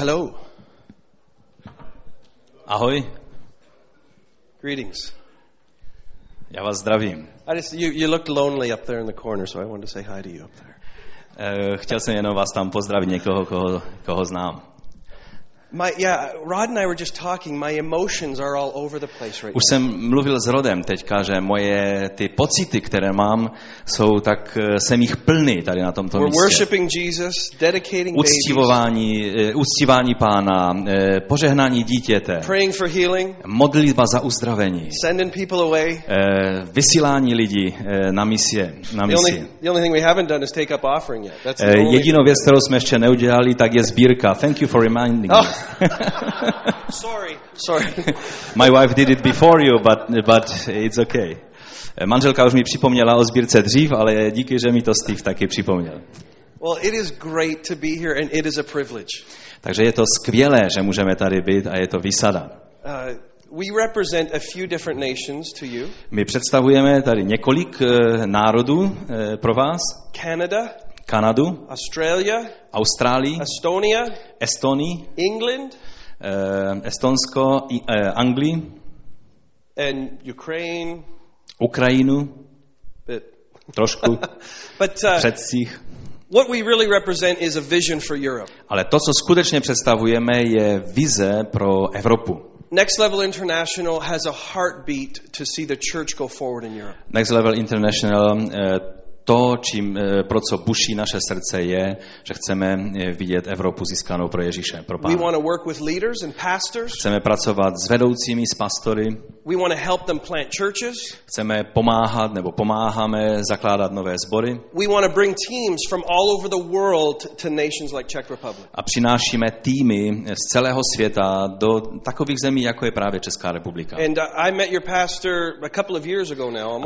Hello. Ahoj, Greetings. já vás zdravím. I just you, you looked lonely up there in the corner, so I wanted to say hi to you up there. Eh, Chtěl jsem jenom vás tam pozdravit, někoho, koho, koho znám. My yeah, Rod and I were just talking. My emotions are all over the place right Už now. jsem mluvil s Rodem teďka, že moje ty pocity, které mám, jsou tak, eh, jsem jich plný tady na tomto We're místě. worshiping Jesus, dedicating babies, Uctívání, eh, uctívání pána, eh, požehnání dítěte, praying for healing, modlitba za uzdravení, sending people away. vysílání lidí na misie. Na The only, misi. the only thing we haven't done is take up offering yet. That's the only Jedinou věc, kterou jsme ještě neudělali, tak je sbírka. Thank you for reminding Oh. Sorry, sorry. My wife did it before you, but, but it's okay. Manželka už mi připomněla o sbírce dřív, ale díky, že mi to Steve taky připomněl. well, it is great to be here, and it is a privilege. Takže je to skvělé, že můžeme tady být a je to výsada. Uh, we represent a few different nations to you: My představujeme tady několik eh, národů eh, pro vás. Canada, Kanadu, Australia, Austrálii, Estonia, Estonii, England, eh, Estonsko, eh, Anglii, and Ukraine. Ukrajinu, But, trošku, but uh, předcích. what we really represent is a vision for Europe. Ale to, co skutečně představujeme, je vize pro Evropu. Next Level International has a heartbeat to see the church go forward in Europe. Next Level International, eh, to, čím, eh, pro co buší naše srdce, je, že chceme eh, vidět Evropu získanou pro Ježíše, pro Pána. Chceme pracovat s vedoucími, s pastory, chceme pomáhat nebo pomáháme zakládat nové sbory. A přinášíme týmy z celého světa do takových zemí, jako je právě Česká republika. Uh,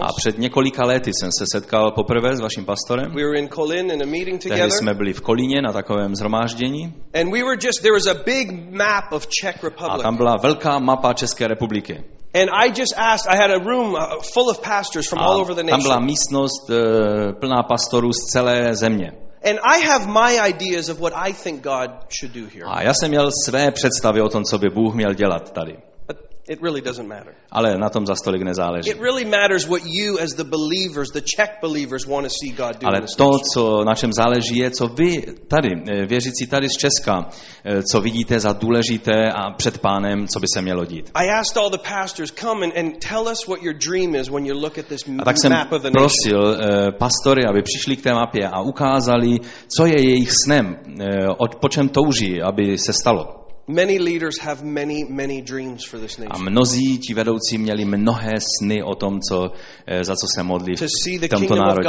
a před několika lety jsem se setkal poprvé s vaším pastorem. We were in Kolin in a meeting Tehdy together. jsme byli v Kolíně na takovém zhromáždění And we were just, there was a big map of Czech a Republic. tam byla velká mapa České republiky. And I just asked, I had a room uh, full of pastors from all over the A tam byla nation. místnost eh, plná pastorů z celé země. And I have my ideas of what I think God should do here. A já jsem měl své představy o tom, co by Bůh měl dělat tady. It really doesn't matter. Ale na tom za stolik nezáleží. It really matters what you, as the believers, the Czech believers, want to see God do Ale to, co, na čem záleží, je, co vy tady, eh, věřící tady z Česka, eh, co vidíte za důležité a před pánem, co by se mělo dít. I asked all the pastors, come and, and tell us what your dream is when you look at this A tak jsem map of the nation. prosil eh, pastory, aby přišli k té mapě a ukázali, co je jejich snem, od, po čem touží, aby se stalo. Many leaders have many, many dreams for this A nation. mnozí ti vedoucí měli mnohé sny o tom, co, eh, za co se modlí v tomto národě.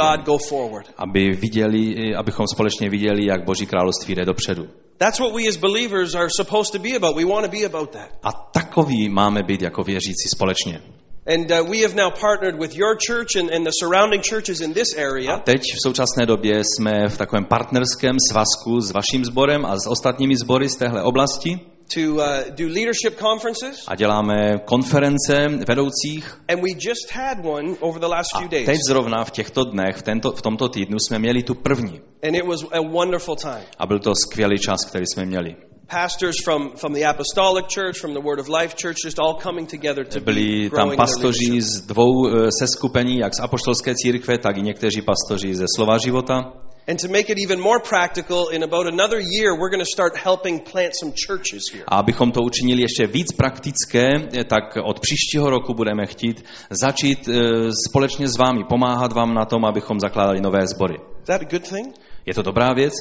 Aby viděli, abychom společně viděli, jak Boží království jde dopředu. That's what we as believers are supposed to be about. We want to be about that. A takový máme být jako věřící společně. And uh, we have now partnered with your church and, and the surrounding churches in this A area teď v současné době jsme v takovém partnerském svazku s vaším sborem a s ostatními sbory z téhle oblasti to uh, do leadership conferences. a děláme konference vedoucích. And we just had one over the last A few days. teď zrovna v těchto dnech, v, tento, v tomto týdnu jsme měli tu první. And it was a wonderful time. A byl to skvělý čas, který jsme měli. Pastors from, from the Apostolic Church, from the Word of Life Church, just all coming together to be Byli tam pastoři z dvou eh, seskupení, jak z apoštolské církve, tak i někteří pastoři ze slova života. And to make it even more practical, in about another year, we're going to start helping plant some churches here. A abychom to učinili ještě víc praktické, eh, tak od příštího roku budeme chtít začít eh, společně s vámi, pomáhat vám na tom, abychom zakládali nové sbory. Is that a good thing? Je to dobrá věc?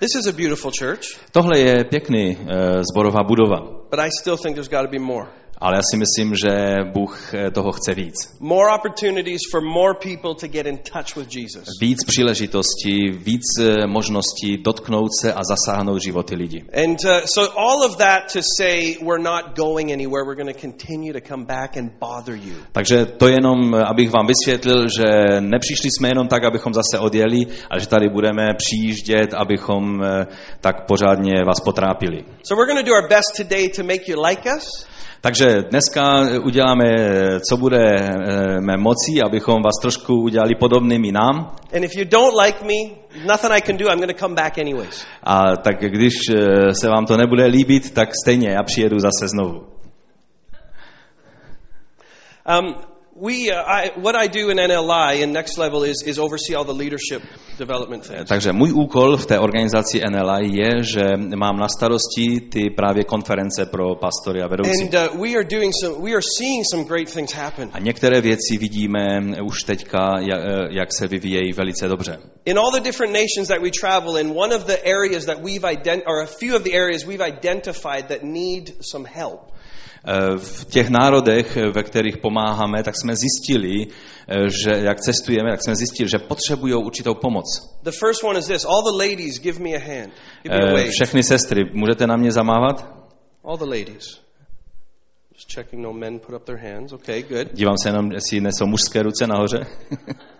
This is a beautiful church, Tohle je pěkný eh, zborová budova, but I still think there's got to be more. Ale já si myslím, že Bůh eh, toho chce víc. More opportunities for more people to get in touch with Jesus. Víc příležitostí, víc eh, možností dotknout se a zasáhnout životy lidí. And uh, so, all of that to say we're not going anywhere, we're going to continue to come back and bother you. Takže to jenom, eh, abych vám vysvětlil, že nepřišli jsme jenom tak, abychom zase odjeli, ale že tady budeme přijíždět, abychom eh, tak pořádně vás potrápili. So, we're going to do our best today to make you like us. Takže dneska uděláme, co budeme moci, abychom vás trošku udělali podobnými nám. And if you don't like me, nothing I can do, I'm going to come back anyways. A tak když eh, se vám to nebude líbit, tak stejně já přijedu zase znovu. Um, we, uh, I, what I do in NLI in Next Level is, is oversee all the leadership development things. Takže můj úkol v té organizaci NLI je, že mám na starosti ty právě konference pro pastory a vedoucí. And uh, we are doing some, we are seeing some great things happen. A některé věci vidíme už teďka, jak, jak se vyvíjejí velice dobře. In all the different nations that we travel in, one of the areas that we've ident- or a few of the areas we've identified that need some help V těch národech, ve kterých pomáháme, tak jsme zjistili, eh, že jak cestujeme, tak jsme zjistili, že potřebují určitou pomoc. The first one is this. All the ladies, give me a hand. Give me a Eh, wave. Všechny sestry, můžete na mě zamávat? All the ladies. Just checking no men put up their hands. Okay, good. Dívám se jenom, jestli nesou mužské ruce nahoře.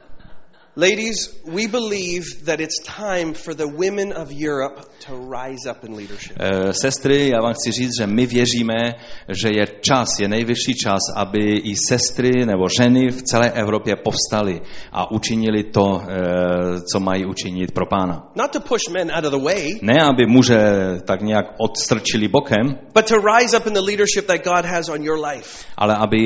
Ladies, we believe that it's time for the women of Europe to rise up in leadership. Eh, Sestry, já vám chci říct, že my věříme, že je čas, je nejvyšší čas, aby i sestry nebo ženy v celé Evropě povstaly a učinili to, eh, co mají učinit pro pána. Not to push men out of the way, Ne, aby muže tak nějak odstrčili bokem, but to rise up in the leadership that God has on your life. ale aby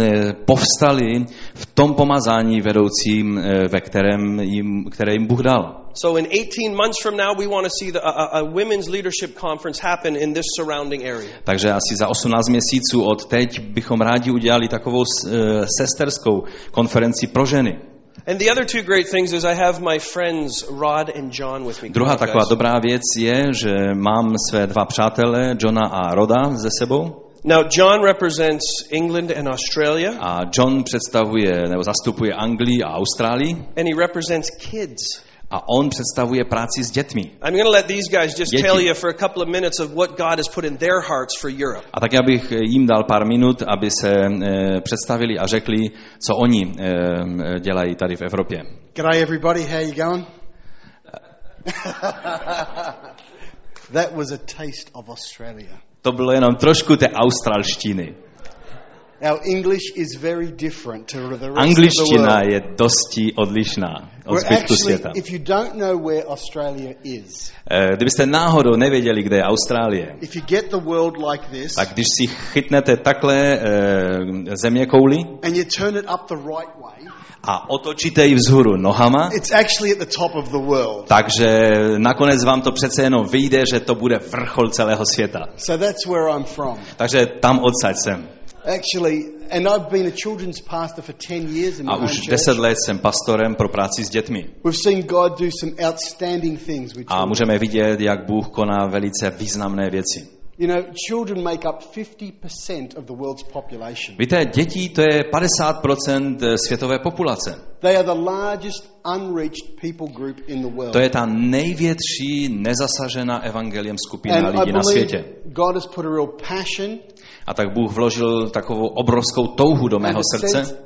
eh, povstali v tom pomazání vedoucím, ve kterém jim, které jim Bůh dal. So in 18 months from now, we want to see the, a, a- women's leadership conference happen in this surrounding area. Takže asi za 18 měsíců od teď bychom rádi udělali takovou eh, sesterskou konferenci pro ženy. And the other two great things is I have my friends Rod and John with me. Druhá taková dobrá věc je, že mám své dva přátele, Johna a Roda, ze sebou. Now, John represents England and Australia, A John představuje nebo zastupuje Anglii a Austrálii and he represents kids. a on představuje práci s dětmi. I'm going to let these guys just Děti. tell you for a couple of minutes of what God has put in their hearts for Europe. A tak já bych jim dal pár minut, aby se eh, představili a řekli, co oni eh, dělají tady v Evropě. G'day, everybody. How you going? that was a taste of Australia. To bylo jenom trošku té australštiny. Our English is very different to the rest of the Angličtina world. je dosti odlišná od zbytku světa. if you don't know where Australia is, Eh, Kdybyste náhodou nevěděli, kde je Austrálie, if you get the world like this tak když si chytnete takhle eh, země kouli and you turn it up the right way, a otočíte ji vzhůru nohama, it's actually at the top of the world. takže nakonec vám to přece jenom vyjde, že to bude vrchol celého světa. So that's where I'm from. Takže tam odsaď jsem. Actually, and I've been a children's pastor for 10 years in A už church. deset let jsem pastorem pro práci s dětmi. We've seen God do some outstanding things with A můžeme vidět, jak Bůh koná velice významné věci. You know, children make up 50% of the world's population. Víte, děti to je 50% světové populace. They are the largest unreached people group in the world. To je ta největší nezasažená evangeliem skupina and I lidí na světě. God has put a real passion A tak Bůh vložil takovou obrovskou touhu do mého srdce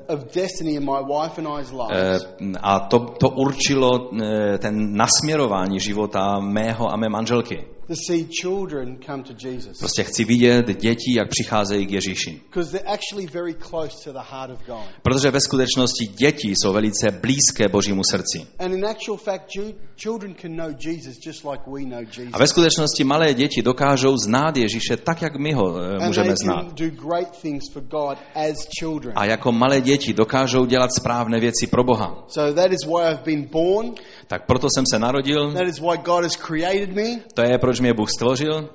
eh, a to, to určilo eh, ten nasměrování života mého a mé manželky. To see children come to Jesus. Prostě chci vidět děti, jak přicházejí k Ježíši. Because they're actually very close to the heart of God. Protože ve skutečnosti děti jsou velice blízké Božímu srdci. And in actual fact, ju- children can know Jesus just like we know Jesus. A ve skutečnosti malé děti dokážou znát Ježíše tak, jak my ho eh, and můžeme znát. can do great things for God as children. A jako malé děti dokážou dělat správné věci pro Boha. So that is why I've been born. Tak proto jsem se narodil, That is why God has created me. to je proč mě Bůh stvořil.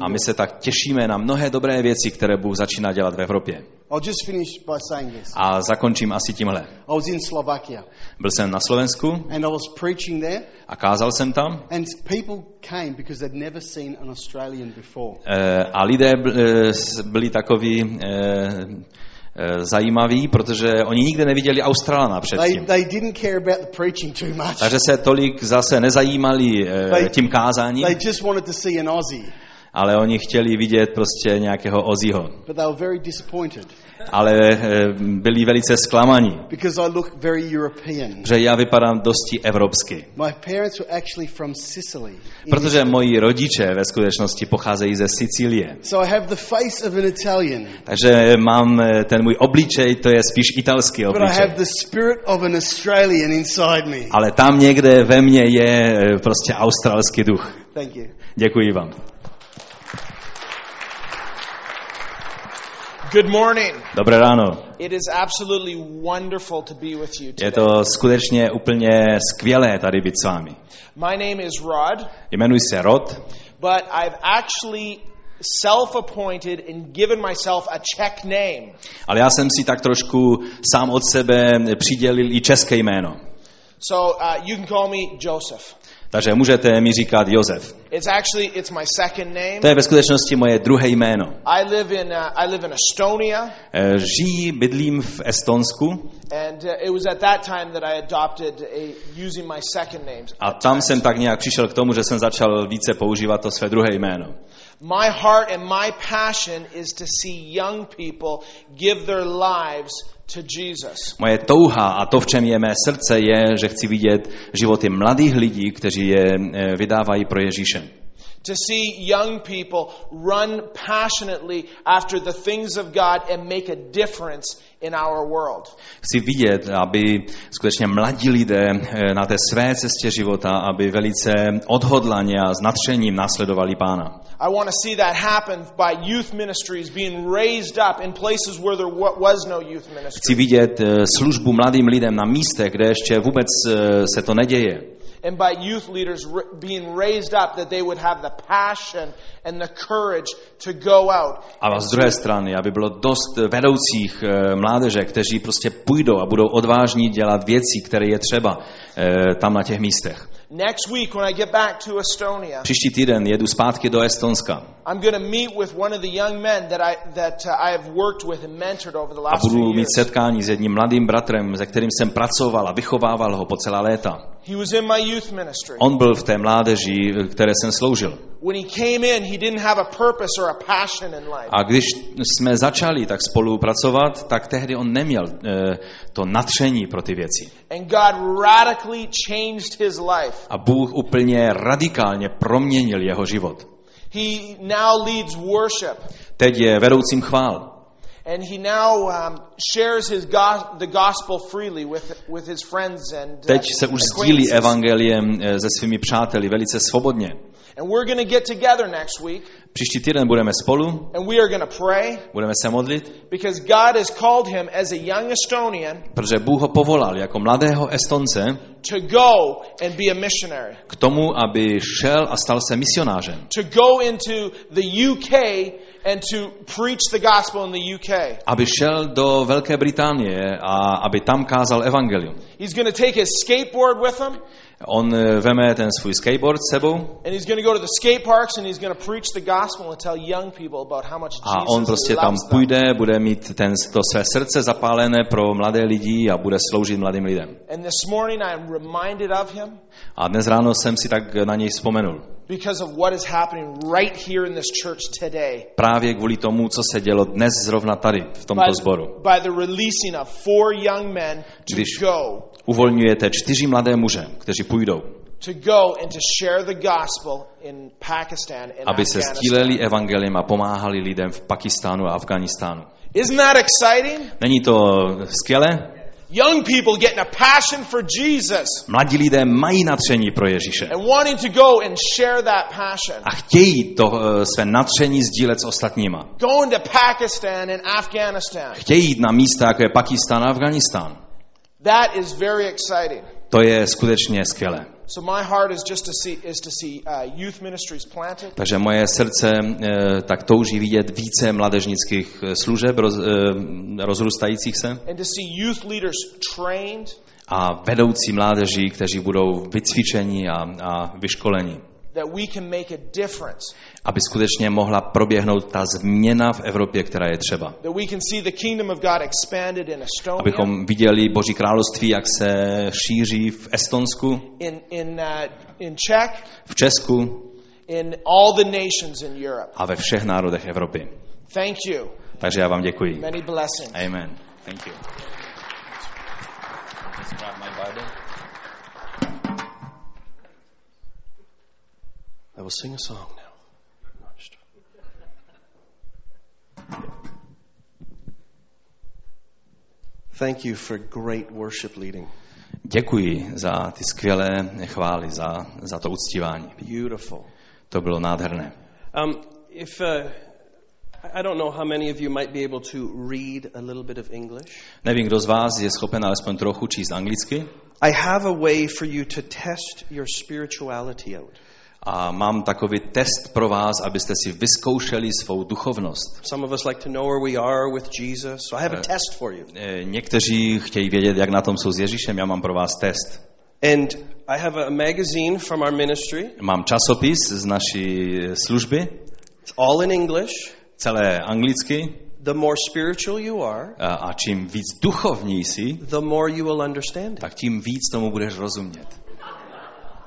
A my se tak těšíme na mnohé dobré věci, které Bůh začíná dělat v Evropě. A zakončím asi tímhle. Byl jsem na Slovensku a kázal jsem tam. Eh, a lidé eh, byli takový eh, zajímaví, protože oni nikdy neviděli Australana předtím. they didn't care about the preaching too much. Takže se tolik zase nezajímali eh, They- tím kázáním, They just wanted to see an Aussie. ale oni chtěli vidět prostě nějakého Ozího. But they were very disappointed Ale eh, byli velice zklamaní, because I look very European. že já vypadám dosti evropsky. My parents were actually from Sicily. in Protože moji rodiče ve skutečnosti pocházejí ze Sicílie. So I have the face of an Italian, Takže mám eh, ten můj obličej, to je spíš italský but I have obličej. the spirit of an Australian inside me. Ale tam někde ve mně je eh, prostě australský duch. Thank you. Děkuji vám. Good morning. Dobré ráno. It is absolutely wonderful to be with you Je today. to skutečně úplně skvělé tady být s vámi. My name is Rod, Jmenuji se Rod, but I've actually self-appointed and given myself a Czech name. ale já jsem si tak trošku sám od sebe přidělil i české jméno. So uh, you can call me Joseph. Takže můžete mi říkat Josef. It's actually it's my second name. To je ve skutečnosti moje druhé jméno. I live in uh, I live in Estonia, Eh, Žijí, bydlím v Estonsku uh, a tam jsem tak nějak přišel k tomu, že jsem začal více používat to své druhé jméno. My heart and my passion is to see young people give their lives to Jesus. Moje touha a to, v čem je mé srdce, je, že chci vidět životy mladých lidí, kteří je eh, vydávají pro Ježíše. To see young people run passionately after the things of God and make a difference in our world. Chci vidět, aby skutečně mladí lidé eh, na té své cestě života, aby velice odhodlaně a s nadšením následovali Pána. I want to see that happen by youth ministries being raised up in places where there wa- was no youth ministry. Chci vidět eh, službu mladým lidem na místech, kde ještě vůbec eh, se to neděje. And by youth leaders being raised up that they would have the passion and the courage to go out. A z druhé strany, aby bylo dost vedoucích eh, mládeže, kteří prostě půjdou a budou odvážní dělat věci, které je třeba eh, tam na těch místech. Next week when I get back to Estonia, Příští týden jedu zpátky do Estonska I'm going to meet with one of the young men that I that uh, I have worked with and mentored over the a last budu few mít setkání s jedním mladým bratrem, se kterým jsem pracoval a vychovával ho po celá léta. He was in my youth ministry. On byl v té mládeži, které jsem sloužil. When he came in, he didn't have a purpose or a passion in life. A když jsme začali tak spolupracovat, tak tehdy on neměl eh, to nadšení pro ty věci. And God radically changed his life. A Bůh úplně radikálně proměnil jeho život. He now leads worship. Teď je vedoucím chvál. And he now um, shares his go- the gospel freely with, with his friends and uh, Teď se už sdílí acquaintances. evangeliem eh, se svými přáteli velice svobodně. And we're going to get together next week Příští týden budeme spolu, and we are going to pray budeme se modlit, because God has called him as a young Estonian protože Bůh ho povolal jako mladého Estonce to go and be a missionary. k tomu, aby šel a stal se misionářem. To go into the UK and to preach the gospel in the UK. Aby šel do Velké Británie a aby tam kázal evangelium. He's going to take his skateboard with him On eh, veme ten svůj skateboard s sebou and he's going to go to the skate parks and he's going to preach the gospel and tell young people about how much a Jesus on prostě tam them. půjde, bude mít ten, to své srdce zapálené pro mladé lidi a bude sloužit mladým lidem. And this morning I am reminded of him A dnes ráno jsem si tak na něj vzpomenul. Because of what is happening right here in this church today. Právě kvůli tomu, co se dělo dnes zrovna tady, v tomto sboru. by the releasing of four young men to Když- Uvolňujete čtyři mladé muže, kteří půjdou, to go and to share the gospel in Pakistan and aby se sdíleli evangelium a pomáhali lidem v Pakistánu a Afganistánu. Isn't that exciting? Není to skvělé? Young people getting a passion for Jesus Mladí lidé mají nadšení pro Ježíše and wanting to go and share that passion. a chtějí to eh, své nadšení sdílet s ostatníma. Going to Pakistan and Afghanistan. Chtějí jít na místa, jako je Pakistán a Afganistán. That is very exciting. To je skutečně skvělé. Uh, Takže moje srdce eh, tak touží vidět více mládežnických eh, služeb roz, eh, rozrůstajících se a vedoucí mládeží, kteří budou vycvičeni a, a vyškoleni. That we can make a difference. Aby skutečně mohla proběhnout ta změna v Evropě, která je třeba. That we can see the kingdom of God expanded in Estonia, Abychom viděli Boží království, jak se šíří v Estonsku, in in uh, in Czech, v Česku, in all the nations in Europe. a ve všech národech Evropy. Thank you. Takže já vám děkuji. Many blessings. Amen. Thank you. I will sing a song now. Thank you for great worship leading. Děkuji za ty skvělé chvály, za, za to uctívání. Beautiful. To bylo nádherné. Um, if uh, I don't know how many of you might be able to read a little bit of English. Nevím, kdo z vás je schopen alespoň trochu číst anglicky. I have a way for you to test your spirituality out. A mám takový test pro vás, abyste si vyzkoušeli svou duchovnost. Some of us like to know where we are with Jesus, so I have a test for you. Eh, Někteří chtějí vědět, jak na tom jsou s Ježíšem, já mám pro vás test. And I have a magazine from our ministry. Mám časopis z naší služby, It's all in English. celé anglicky, The more spiritual you are, a, a čím víc duchovní jsi, the more you will understand it. tak tím víc tomu budeš rozumět.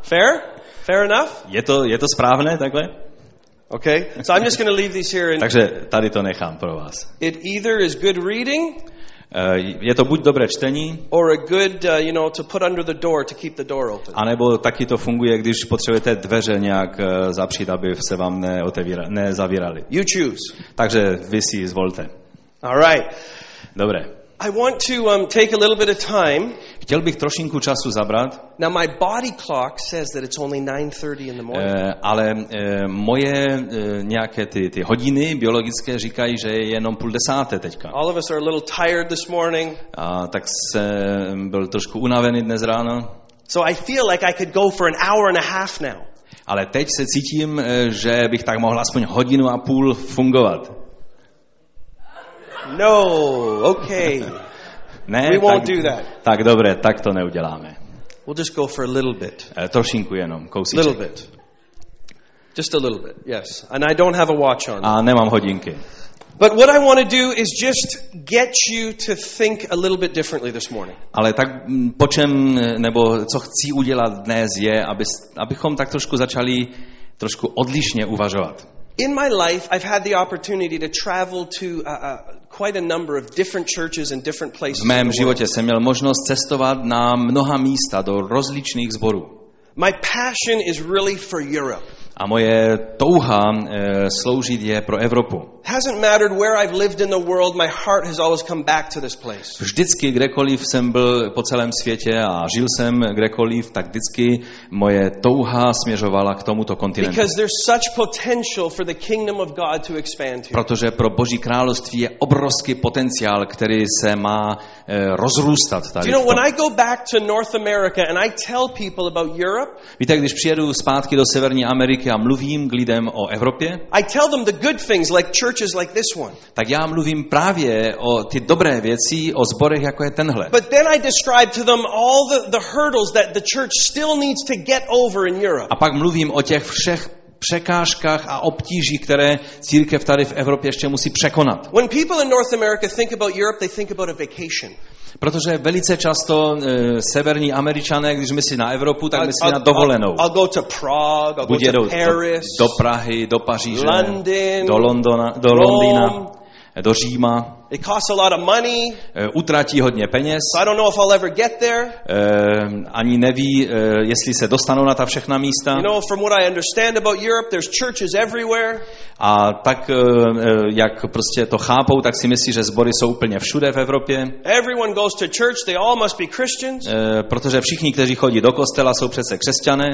Fair? Fair enough? Je to, je to správné takhle? Okay. So I'm just going to leave these here and Takže tady to nechám pro vás. it either is good reading Eh, Je to buď dobré čtení, or a good, uh, you know, to put under the door to keep the door open. anebo taky to funguje, když potřebujete dveře nějak eh, zapřít, aby se vám neotevíra, nezavírali. You choose. Takže vy si zvolte. All right. Dobré. I want to um, take a little bit of time. Chtěl bych trošinku času zabrat, Now my body clock says that it's only 9:30 in the morning. eh, ale eh, moje eh, nějaké ty, ty hodiny biologické říkají, že je jenom půl desáté teďka. All of us are a little tired this morning, A tak jsem byl trošku unavený dnes ráno, so I feel like I could go for an hour and a half now. ale teď se cítím, že bych tak mohl aspoň hodinu a půl fungovat. No, okay. Ne, We won't tak, do that. tak dobré, tak to neuděláme. We'll just go for a little bit. Eh, Trošinku jenom, Little kousíček. bit. Just a little bit, yes. And I don't have a watch on. A nemám hodinky. But what I want to do is just get you to think a little bit differently this morning. Ale tak mm, po čem, eh, nebo co chci udělat dnes je, aby, abychom tak trošku začali trošku odlišně uvažovat. In my life, I've had the opportunity to travel to uh, uh, quite a number of different churches in different places. V mém životě jsem měl možnost cestovat na mnoha místa do rozličných sborů. My passion is really for Europe. A moje touha e, sloužit je pro Evropu. Hasn't mattered where I've lived in the world, my heart has always come back to this place. Vždycky, kdekoliv jsem byl po celém světě a žil jsem kdekoliv, tak vždycky moje touha směřovala k tomuto kontinentu. Because there's such potential for the kingdom of God to expand here. Protože pro Boží království je obrovský potenciál, který se má e, rozrůstat tady. you know, v tom. when I go back to North America and I tell people about Europe, Víte, když přijedu zpátky do Severní Ameriky a mluvím k lidem o Evropě, I tell them the good things like churches like this one. tak já mluvím právě o ty dobré věci, o zborech, jako je tenhle. But then I describe to them all the, the hurdles that the church still needs to get over in Europe. A pak mluvím o těch všech překážkách a obtížích, které církev tady v Evropě ještě musí překonat. When people in North America think about Europe, they think about a vacation. Protože velice často e, severní američané, když myslí na Evropu, tak myslí na dovolenou. I'll, I'll go to Prague, I'll Buď jedou to Paris, do, do Prahy, do Paříže, London, do, Londona, do. Londýna, do Říma. It costs a lot of money, E, utratí hodně peněz, so I don't know if I'll ever get there. e, ani neví, e, jestli se dostanou na ta všechna místa. You know, from what I understand about Europe, there's churches everywhere. A tak, e, jak prostě to chápou, tak si myslí, že sbory jsou úplně všude v Evropě, Everyone goes to church, they all must be Christians. e, protože všichni, kteří chodí do kostela, jsou přece křesťané,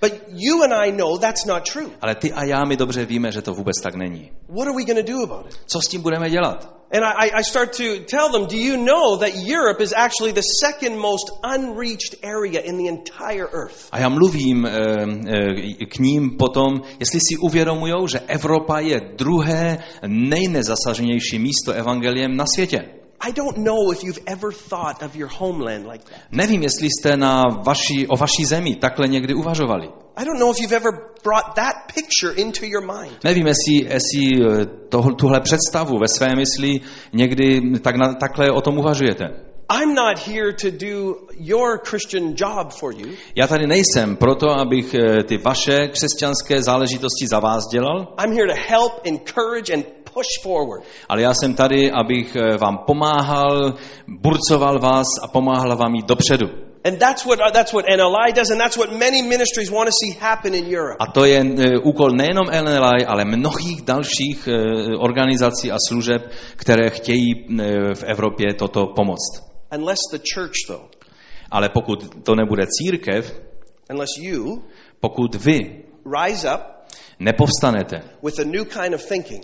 But you and I know that's not true. ale ty a já my dobře víme, že to vůbec tak není. What are we going to do about it? Co s tím budeme dělat? And I, I start to tell them, do you know that Europe is actually the second most unreached area in the entire earth? A já mluvím e, e, k ním potom, jestli si uvědomujou, že Evropa je druhé nejnezasaženější místo evangeliem na světě. I don't know if you've ever thought of your homeland like that. Nevím, jestli jste na vaši, o vaší zemi takhle někdy uvažovali. I don't know if you've ever brought that picture into your mind. Nevím, jestli, jestli eh, tohle, tuhle představu ve své mysli někdy tak na, takhle o tom uvažujete. I'm not here to do your Christian job for you. Já tady nejsem proto, abych eh, ty vaše křesťanské záležitosti za vás dělal, I'm here to help, encourage, and. Ale já jsem tady, abych eh, vám pomáhal, burcoval vás a pomáhal vám jít dopředu. And that's what, that's what NLI does, and that's what many ministries want to see happen in Europe. A to je eh, úkol nejenom LNLI, ale mnohých dalších eh, organizací a služeb, které chtějí v Evropě toto pomoct. Unless the church, though, Ale pokud to nebude církev, unless you pokud vy rise up nepovstanete with a new kind of thinking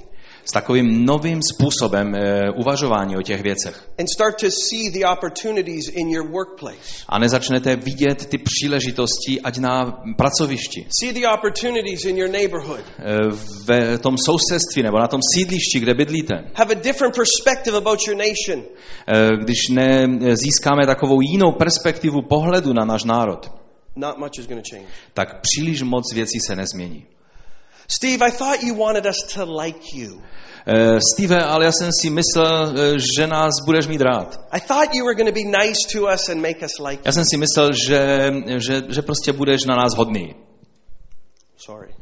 s takovým novým způsobem eh, uvažování o těch věcech. And start to see the opportunities in your workplace, a nezačnete vidět ty příležitosti, ať na pracovišti, see the opportunities in your neighborhood, eh, ve tom sousedství nebo na tom sídlišti, kde bydlíte, have a different perspective about your nation, Eh, když ne získáme takovou jinou perspektivu pohledu na náš národ, not much is change. tak příliš moc věcí se nezmění. Steve, I thought you wanted us to like you. Eh, Steve, ale já jsem si myslel, eh, že nás budeš mít rád. I thought you were going to be nice to us and make us like Já jsem si myslel, že, že, že prostě budeš na nás hodný. Sorry.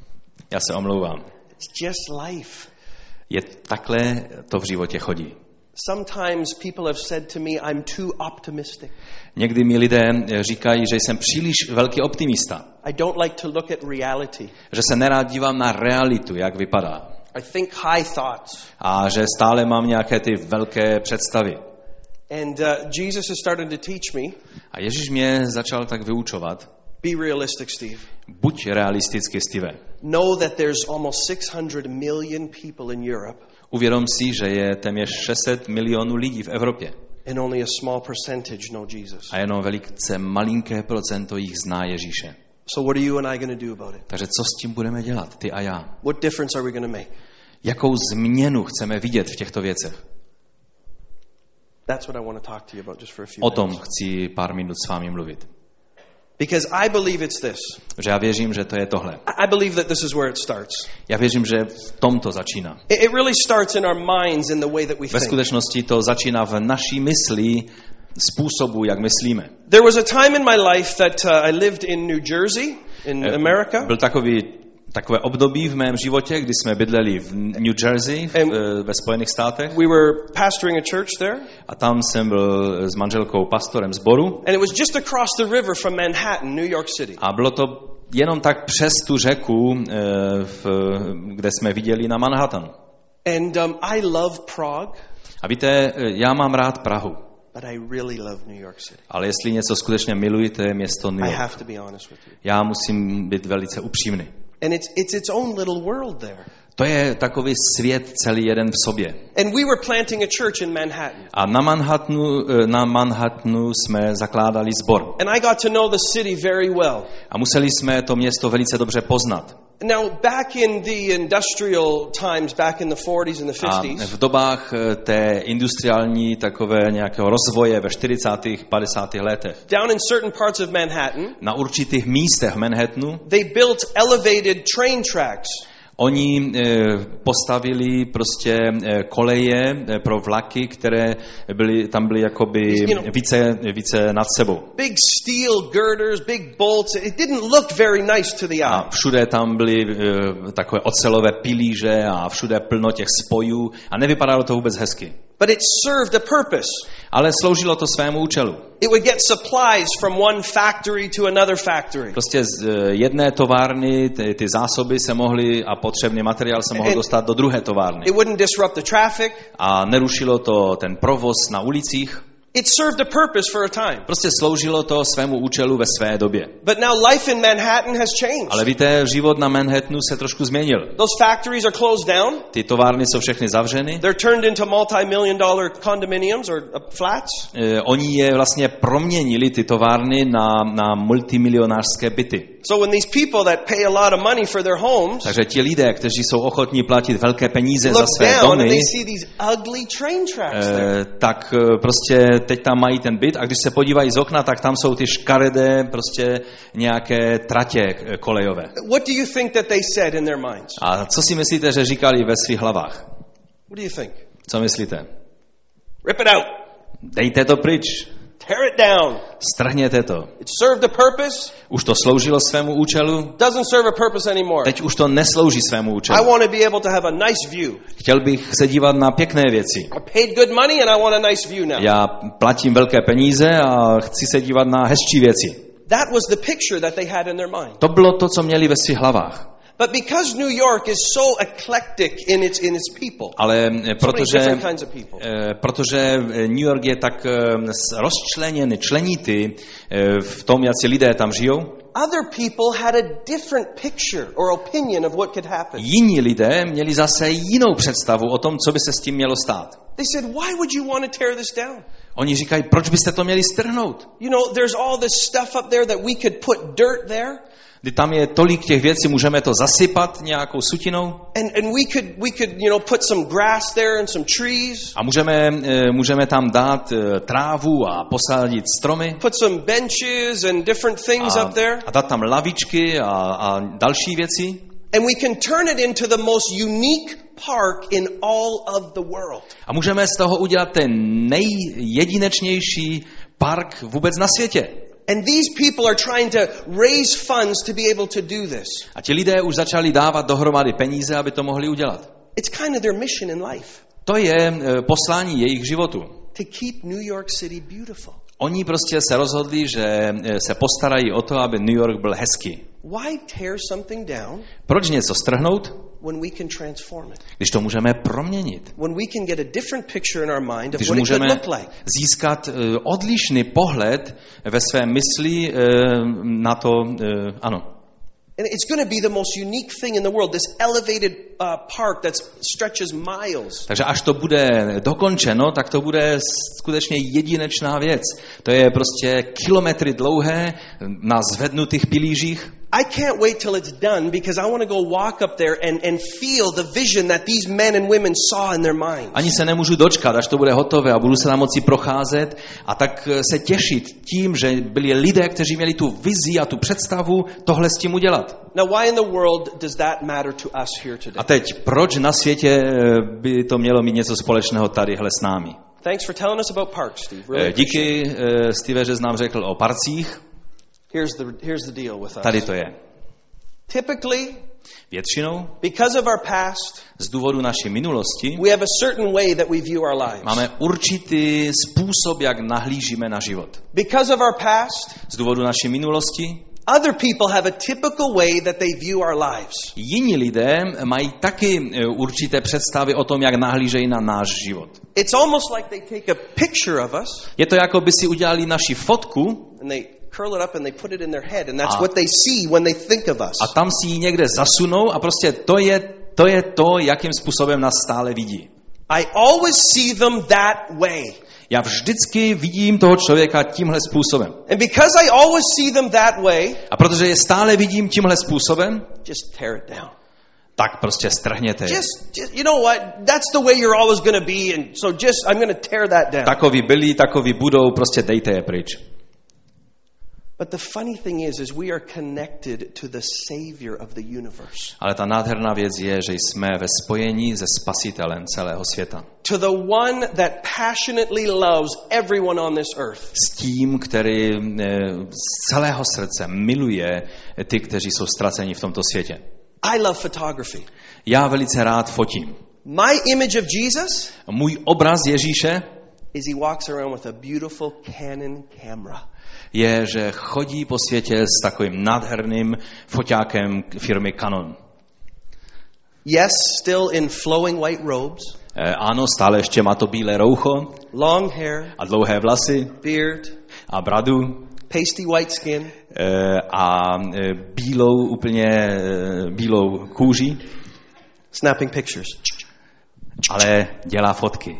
Já se omlouvám. It's just life. Je takhle to v životě chodí. Sometimes people have said to me, I'm too optimistic. Někdy mi lidé eh, říkají, že jsem příliš velký optimista, I don't like to look at reality. že se nerád dívám na realitu, jak vypadá. I think high thoughts. A že stále mám nějaké ty velké představy. And uh, Jesus has started to teach me A Ježíš mě začal tak vyučovat, be realistic, Steve. buď realisticky, Steve. Know that there's almost 600 million people in Europe, Uvědom si, že je téměř 600 milionů lidí v Evropě and only a small percentage know Jesus. a jenom velice malinké procento jich zná Ježíše. So, what are you and I going to do about it? Takže co s tím budeme dělat, ty a já? What difference are we going to make? Jakou změnu chceme vidět v těchto věcech? That's what I want to talk to you about just for a few O tom minutes. chci pár minut s vámi mluvit. Because I believe it's this. Že já věřím, že to je tohle. I believe that this is where it starts. Já věřím, že v tomto začíná. It really starts in our minds in the way that we Ve think. skutečnosti to začíná v naší mysli, způsobu, jak myslíme. There was a time in my life that uh, I lived in New Jersey, in Eh, America. Byl takový, takové období v mém životě, kdy jsme bydleli v New Jersey, v, eh, ve Spojených státech. We were pastoring a church there, A tam jsem byl s manželkou pastorem sboru. and it was just across the river from Manhattan, New York City. A bylo to jenom tak přes tu řeku, eh, v, kde jsme viděli na Manhattan. And um, I love Prague, A víte, eh, já mám rád Prahu. but I really love New York City. Ale jestli něco skutečně miluji, to je město New I York. have to be honest with you. Já musím být velice upřímný. And it's, it's its own little world there. To je takový svět celý jeden v sobě. And we were planting a church in Manhattan. A na Manhattanu, eh, na Manhattanu jsme zakládali sbor. And I got to know the city very well. A museli jsme to město velice dobře poznat. Now, back in the industrial times, back in the 40s and the A 50s, v dobách eh, té industriální takové nějakého rozvoje ve 40. 50. letech down in certain parts of Manhattan, na určitých místech Manhattanu they built elevated train tracks. Oni eh, postavili prostě eh, koleje eh, pro vlaky, které byly, tam byly jakoby více, více nad sebou. Big steel girders, big bolts. It didn't look very nice to the A eye. všude tam byly takové ocelové pilíže a všude plno těch spojů a nevypadalo to vůbec hezky. But it served a purpose. Ale sloužilo to svému účelu. It would get supplies from one factory to another factory. Prostě z eh, jedné továrny ty, ty zásoby se mohly a potřebný materiál se mohl dostat do druhé továrny. It wouldn't disrupt the traffic. A nerušilo to ten provoz na ulicích. It served a purpose for a time. Prostě sloužilo to svému účelu ve své době. But now life in Manhattan has changed. Ale víte, život na Manhattanu se trošku změnil. Those factories are closed down. Ty továrny jsou všechny zavřeny. They're turned into multi-million dollar condominiums or uh, flats. Eh, Oni je vlastně proměnili, ty továrny, na, na multimilionářské byty. So when these people that pay a lot of money for their homes Takže ti lidé, kteří jsou ochotní platit velké peníze za své domy, they see these ugly train tracks there. eh, tak eh, prostě teď tam mají ten byt a když se podívají z okna, tak tam jsou ty škaredé prostě nějaké tratě kolejové. What do you think that they said in their minds? A co si myslíte, že říkali ve svých hlavách? What do you think? Co myslíte? Rip it out. Dejte to pryč. Tear it down. Strhněte to. It served a purpose, Už to sloužilo svému účelu, doesn't serve a purpose anymore. teď už to neslouží svému I účelu. want to be able to have a nice view. Chtěl bych se dívat na pěkné věci. I paid good money and I want a nice view now. Já platím velké peníze a chci se dívat na hezčí věci. That was the picture that they had in their mind. To bylo to, co měli ve svých hlavách. But because New York is so eclectic in its in its people, Ale many protože, eh, protože eh, New York je tak s- rozčleněný, členitý v tom, jak si lidé tam žijou, Other people had a different picture or opinion of what could happen. jiní lidé měli zase jinou představu o tom, co by se s tím mělo stát. They said, "Why would you want to tear this down? Oni říkají, proč byste to měli strhnout? You know, there's all this stuff up there that we could put dirt there, Kdy tam je tolik těch věcí, můžeme to zasypat nějakou sutinou and and we could we could you know put some grass there and some trees, a můžeme, eh, můžeme tam dát eh, trávu a posadit stromy put some benches and different things a, up there, a dát tam lavičky a, a další věci. and we can turn it into the most unique park in all of the world." A můžeme z toho udělat ten nejjedinečnější park vůbec na světě. And these people are trying to raise funds to be able to do this. A ti lidé už začali dávat dohromady peníze, aby to mohli udělat. It's kind of their mission in life To je eh, poslání jejich životu. to keep New York City beautiful. Oni prostě se rozhodli, že eh, se postarají o to, aby New York byl hezký. Why tear something down Proč něco strhnout, when we can transform it? když to můžeme proměnit? When we can get a different picture in our mind of Když what it could můžeme look like. získat odlišný pohled ve své mysli eh, na to, eh, ano, And it's going to be the most unique thing in the world, this elevated uh, park that stretches miles. Takže až to bude dokončeno, tak to bude skutečně jedinečná věc. To je prostě kilometry dlouhé na zvednutých pilířích. I can't wait till it's done because I want to go walk up there and, and feel the vision that these men and women saw in their minds. Ani se nemůžu dočkat, až to bude hotové a budu se tam moci procházet a tak eh, se těšit tím, že byli lidé, kteří měli tu vizi a tu představu tohle s tím udělat. Now, why in the world does that matter to us here today? A teď, proč na světě eh, by to mělo mít něco společného tadyhle s námi? Thanks for telling us about parks, Steve. Really Díky, eh, Steve, že jsi nám řekl o parcích. Here's the, here's the deal with us. Tady to je. Typically, Většinou because of our past, z důvodu naší minulosti we have a certain way that we view our lives. máme určitý způsob, jak nahlížíme na život. Because of our past, Z důvodu naší minulosti other people have a typical way that they view our lives. jiní lidé mají taky e, určité představy o tom, jak nahlížejí na náš život. It's almost like they take a picture of us Je to jako by si udělali naši fotku and they curl it up and they put it in their head, and that's Ah. what they see when they think of us. a tam si ji někde zasunou a prostě to je to, je to jakým způsobem nás stále vidí. I always see them that way. Já vždycky vidím toho člověka tímhle způsobem. And because I always see them that way, A protože je stále vidím tímhle způsobem, just tear it down. tak prostě strhněte. Just, just you know what? That's the way you're always going to be, and so just I'm going to tear that down. Takový byli, takový budou, prostě dejte je pryč. But the funny thing is, is we are connected to the Savior of the universe, Ale ta nádherná věc je, že jsme ve spojení se spasitelem celého světa. to the one that passionately loves everyone on this earth. S tím, který eh, z celého srdce miluje ty, kteří jsou ztraceni v tomto světě. I love photography. Já velice rád fotím. My image of Jesus Můj obraz Ježíše is he walks around with a beautiful Canon camera. Je, že chodí po světě s takovým nádherným foťákem firmy Canon. Yes, still in flowing white robes, Eh, Ano, stále ještě má to bílé roucho. Long hair, a dlouhé vlasy. Beard, a bradu. Pasty white skin, eh, a eh, bílou, úplně bílou kůži, snapping pictures, ale dělá fotky.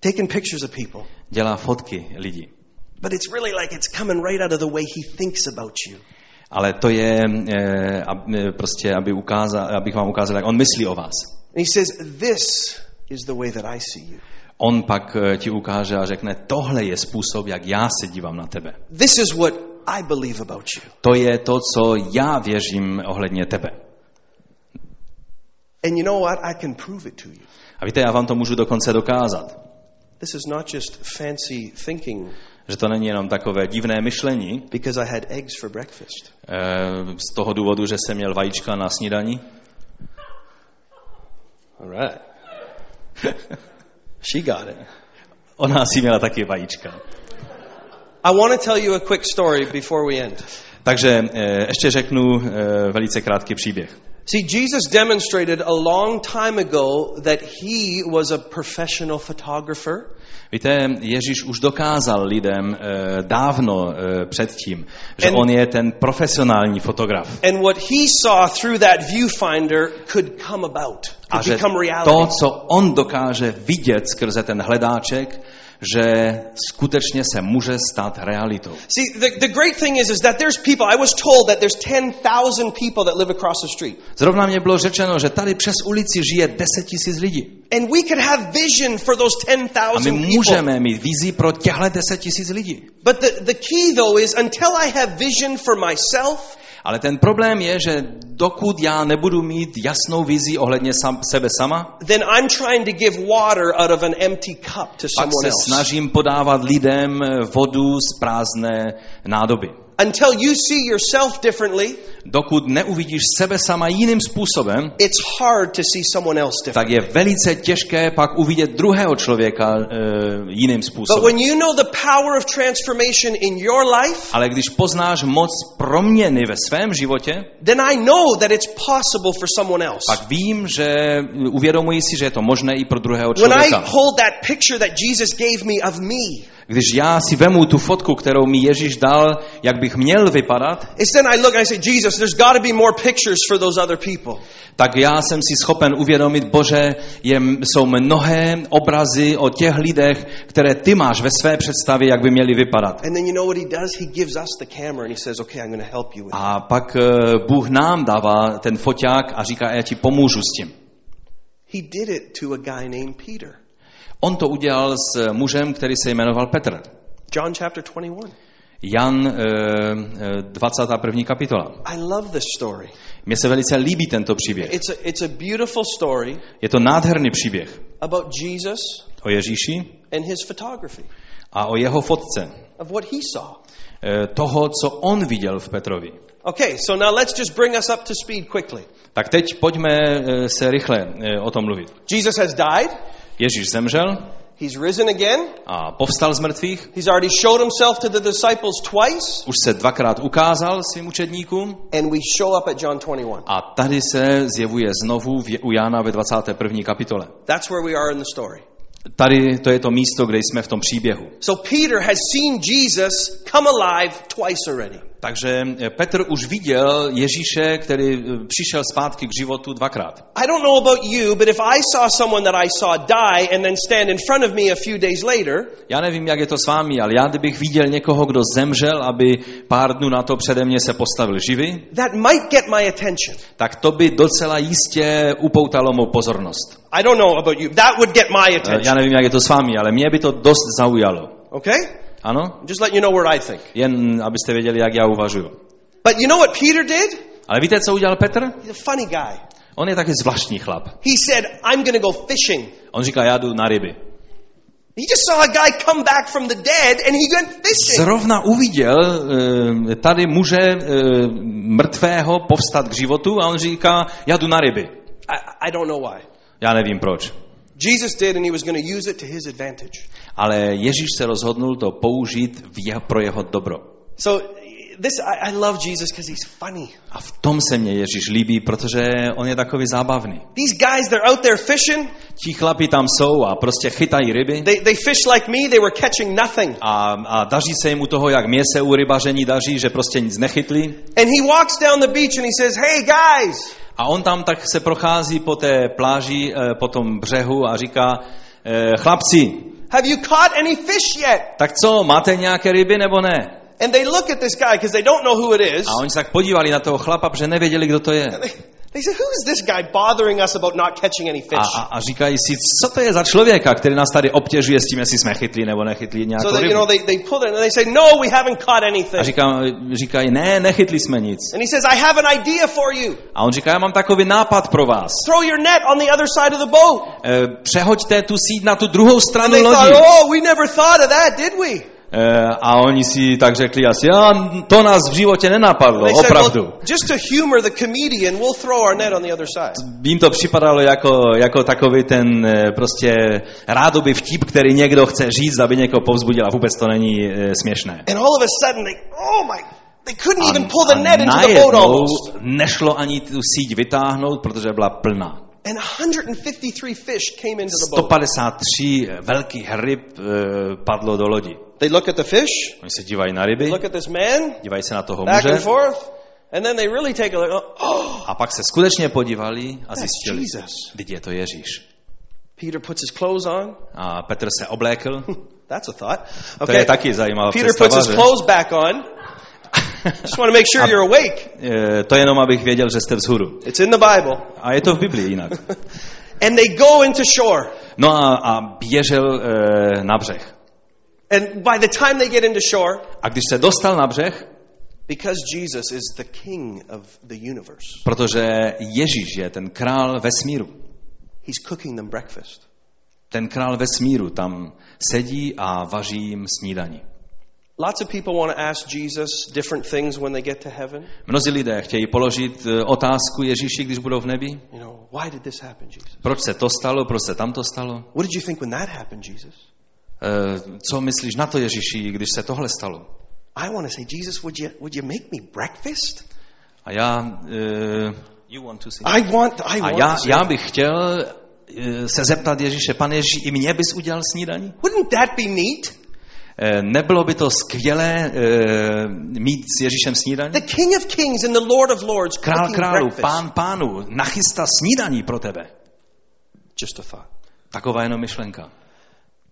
taking pictures of people. Dělá fotky lidí. But it's really like it's coming right out of the way he thinks about you. Ale to je eh, ab, eh, prostě, aby ukázal, abych vám ukázal, jak on myslí o vás. And he says, This is the way that I see you. On pak eh, ti ukáže a řekne, tohle je způsob, jak já se dívám na tebe. This is what I believe about you. To je to, co já věřím ohledně tebe. And you know what? I can prove it to you. A víte, já vám to můžu dokonce dokázat. This is not just fancy thinking Že to není jenom takové divné myšlení because I had eggs for breakfast. eh, z toho důvodu, že jsem měl vajíčka na snídani. All right. she got it. Ona si měla taky vajíčka. I want to tell you a quick story before we end. Takže eh, ještě řeknu eh, velice krátký příběh. See, Jesus demonstrated a long time ago that he was a professional photographer. Víte, Ježíš už dokázal lidem eh, dávno eh, předtím, že And- on je ten profesionální fotograf. And what he saw through that viewfinder could come about, A could že become to, reality. co on dokáže vidět skrze ten hledáček, že skutečně se může stát realitou. See, the, the great thing is, is that there's people, I was told that there's 10,000 people that live across the street. Zrovna mě bylo řečeno, že tady přes ulici žije 10 tisíc lidí. And we could have vision for those A my 10,000 people. můžeme mít vizi pro těchto 10 tisíc lidí. But the, the key, though, is until I have vision for myself, Ale ten problém je, že dokud já nebudu mít jasnou vizi ohledně sam, sebe sama, then I'm trying to give water out of an empty cup to pak someone se else. snažím podávat lidem vodu z prázdné nádoby. Until you see yourself differently, Dokud neuvidíš sebe sama jiným způsobem, it's hard to see someone else different. tak je velice těžké pak uvidět druhého člověka e, jiným But způsobem. when you know the power of transformation in your life, Ale když poznáš moc proměny ve svém životě, then I know that it's possible for someone else. pak vím, že uvědomuji si, že je to možné i pro druhého When I člověka. hold that picture that Jesus gave me of me, Když já si vemu tu fotku, kterou mi Ježíš dal, jak bych měl vypadat, it's then I look and I say, Jesus, there's got to be more pictures for those other people. tak já jsem si schopen uvědomit, Bože, je, jsou mnohé obrazy o těch lidech, které ty máš ve své představě, jak by měly vypadat. And then you know what he does? He gives us the camera and he says, okay, I'm going to help you with. A pak eh, Bůh nám dává ten foťák a říká, já ti pomůžu s tím. He did it to a guy named Peter. On to udělal s mužem, který se jmenoval Petr. John chapter 21. Jan eh, eh, 21. kapitola. I love this story. Mně se velice líbí tento příběh. It's a, it's a beautiful story Je to nádherný příběh about Jesus o Ježíši and his photography, a o jeho fotce. of what he saw. Eh, Toho, co on viděl v Petrovi. Okay, so now let's just bring us up to speed quickly. Tak teď pojďme eh, se rychle eh, o tom mluvit. Jesus has died, Ježíš zemřel he's risen again, a povstal z mrtvých. he's already showed himself to the disciples twice, Už se dvakrát ukázal svým učedníkům and we show up at John 21. a tady se zjevuje znovu v- u Jána ve 21. kapitole. That's where we are in the story. Tady to je to místo, kde jsme v tom příběhu. So Peter has seen Jesus come alive twice already. Takže eh, Petr už viděl Ježíše, který eh, přišel zpátky k životu dvakrát. I don't know about you, but if I saw someone that I saw die and then stand in front of me a few days later, Já nevím, jak je to s vámi, ale já kdybych viděl někoho, kdo zemřel, aby pár dnů na to přede mě se postavil živý, that might get my attention. tak to by docela jistě upoutalo mou pozornost. I don't know about you. That would get my Eh, attention. Já nevím, jak je to s vámi, ale mě by to dost zaujalo. Okay? Ano? Just let you know what I think. Jen abyste věděli, jak já uvažuju. But you know what Peter did? Ale víte, co udělal Petr? He's a funny guy. On je taky zvláštní chlap. He said, I'm to go fishing. On říká, já jdu na ryby. He just saw a guy come back from the dead and he went fishing. Zrovna uviděl eh, tady muže eh, mrtvého povstat k životu a on říká, já jdu na ryby. I, I don't know why. Já nevím proč. Jesus did and he was going to use it to his advantage. Ale Ježíš se rozhodnul to použít v jeho, pro jeho dobro. So this I, I love Jesus because he's funny. A v tom se mě Ježíš líbí, protože on je takový zábavný. These guys, they're out there fishing. Ti chlapi tam jsou a prostě chytají ryby They, they fish like me. They were catching nothing. a, a daří se jim u toho, jak mě se u rybaření daří, že prostě nic nechytli. And he walks down the beach and he says, Hey guys, A on tam tak se prochází po té pláži, eh, po tom břehu a říká, eh, chlapci, have you caught any fish yet? tak co, máte nějaké ryby nebo ne? And they look at this guy because they don't know who it is. A oni se tak podívali na toho chlapa, protože nevěděli, kdo to je. They said, Who is this guy bothering us about not catching any A, fish? a, a říkají si, co to je za člověka, který nás tady obtěžuje s tím, jestli jsme chytli nebo nechytli nějakou So you rybu. know, they, they pull it and they say, No, we haven't caught A anything. říká, říkají, ne, nechytli jsme nic. And he says, I have an idea for you. A on říká, já mám takový nápad pro vás. Throw your net on the other side of the boat. E, přehoďte tu síť na tu druhou And stranu they thought, lodi. Oh, we never thought of that, did we? E, a oni si tak řekli asi, a to nás v životě nenapadlo, opravdu. Just to připadalo jako, jako takový ten e, prostě rádoby vtip, který někdo chce říct, aby někoho povzbudil a vůbec to není e, směšné. And all of a sudden, they, oh my, they couldn't A, even pull the a net into the boat najednou almost. nešlo ani tu síť vytáhnout, protože byla plná. And 153 fish came into the boat. 153 velkých ryb padlo do lodi. They look at the fish, Oni se dívají na ryby, look at this man, dívají se na toho back and muže forth, and then they really take a look. Oh, a pak se skutečně podívali a zjistili, teď je to Ježíš. Peter puts his clothes on. A Petr se oblékl, That's a thought. to Okay. je taky zajímavá Peter puts představa, his že? clothes back on. Just want to make sure you're awake. E, to jenom, abych věděl, že jste vzhůru. It's in the Bible. A je to v Biblii jinak. And they go into shore. No a, a běžel e, na břeh. And by the time they get into shore, A když se dostal na břeh, because Jesus is the king of the universe, protože Ježíš je ten král vesmíru, he's cooking them breakfast. ten král vesmíru tam sedí a vaří jim snídaní. Lots of people want to ask Jesus different things when they get to heaven. Mnozí lidé chtějí položit e, otázku Ježíši, když budou v nebi. You know, why did this happen, Jesus? Proč se to stalo, proč se tamto stalo? What did you think when that happened, Jesus? E, co myslíš na to, Ježíši, když se tohle stalo? I want to say, Jesus, would you would you make me breakfast? A já... E, you want to see? I want I A want já, to say- já bych chtěl e, se zeptat Ježíše, pane Ježíši, i mě bys udělal snídaní? Wouldn't that be neat? Nebylo by to skvělé e, mít s Ježíšem snídaní? The King of Kings and the Lord of Lords Král králu, pán pánu, nachystá snídaní pro tebe. Just a thought. Taková jenom myšlenka.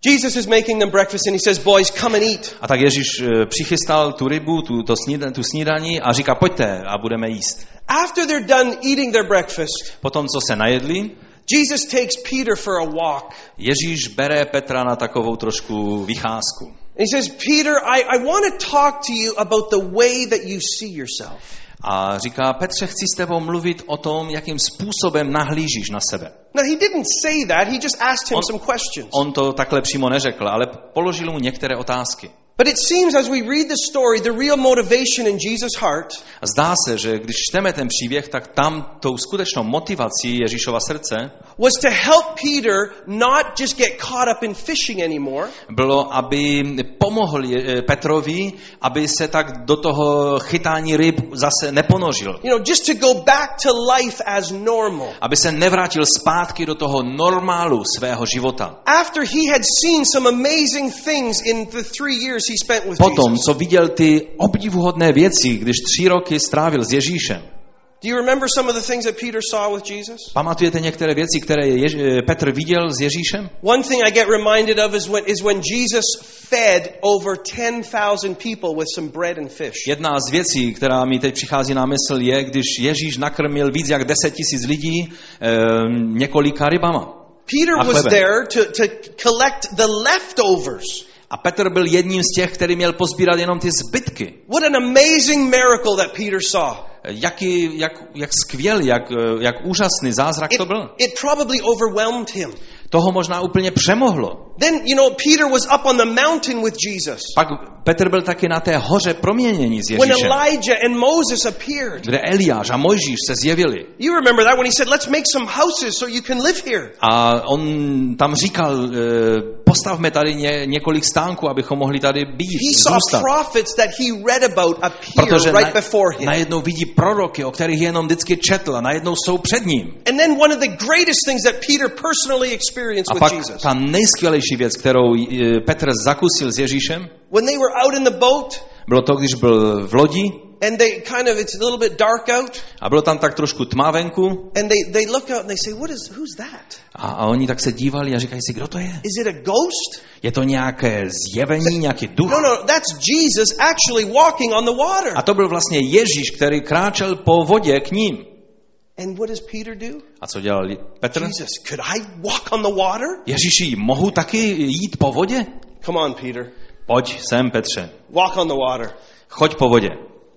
Jesus is making them breakfast and he says, "Boys, come and eat." A tak Ježíš e, přichystal tu rybu, tu, to snída, tu snídaní a říká, pojďte a budeme jíst. After they're done eating their breakfast, Potom, co se najedli, Jesus takes Peter for a walk. Ježíš bere Petra na takovou trošku vycházku. He says, "Peter, I, I want to talk to you about the way that you see yourself." A říká, Petře, chci s tebou mluvit o tom, jakým způsobem nahlížíš na sebe. Now he didn't say that. He just asked him On- some questions. On to takhle přímo neřekl, ale položil mu některé otázky. But it seems as we read the story, the real motivation in Jesus' heart A zdá se, že když čteme ten příběh, tak tam tou skutečnou motivací Ježíšova srdce was to help Peter not just get caught up in fishing anymore, bylo, aby pomohl Je- Petrovi, aby se tak do toho chytání ryb zase neponožil. you know, just to go back to life as normal. Aby se nevrátil zpátky do toho normálu svého života. After he had seen some amazing things in the three years Potom, co viděl ty obdivuhodné věci, když tři roky strávil s Ježíšem. Do you remember some of the things that Peter saw with Jesus? Pamatujete některé věci, které Jež- eh, Petr viděl s Ježíšem? One thing I get reminded of is when, is when Jesus fed over 10,000 people with some bread and fish. Jedna z věcí, která mi teď přichází na mysl, je, když Ježíš nakrmil víc jak 10 tisíc lidí e, několika rybama. Peter A was chlebem. there to, to collect the leftovers. A Petr byl jedním z těch, který měl pozbírat jenom ty zbytky. What an amazing miracle that Peter saw. Jaký, jak, jak skvělý, jak, jak úžasný zázrak It, to byl. it probably overwhelmed him. Toho možná úplně přemohlo. Then, you know, Peter was up on the mountain with Jesus. Pak Petr byl taky na té hoře proměnění s When Ježíšem, Elijah and Moses appeared. kde Eliáš a Mojžíš se zjevili. You remember that when he said, let's make some houses so you can live here. A on tam říkal, eh, postavme tady ně, několik stánků, abychom mohli tady být, He saw zůstat. prophets that he read about appear Protože right na, before him. najednou vidí proroky, o kterých jenom vždycky četl a najednou jsou před ním. And then one of the greatest things that Peter personally experienced A with pak Jesus. ta nejskvělejší věc, kterou eh, Petr zakusil s Ježíšem, When they were out in the boat bylo to, když byl v lodi and they kind of, it's a little bit dark out a bylo tam tak trošku tma venku and they, they look out and they say, what is, who's that? a, a oni tak se dívali a říkají si, kdo to je? Is it a ghost? Je to nějaké zjevení, nějaký duch? No, no, that's Jesus actually walking on the water. A to byl vlastně Ježíš, který kráčel po vodě k ním. And what does Peter do? A co dělal Petr? Jesus, could I walk on the water? Ježíši, mohu taky jít po vodě? Come on, Peter. Pojď sem, Petře. Walk on the water. Choď po vodě.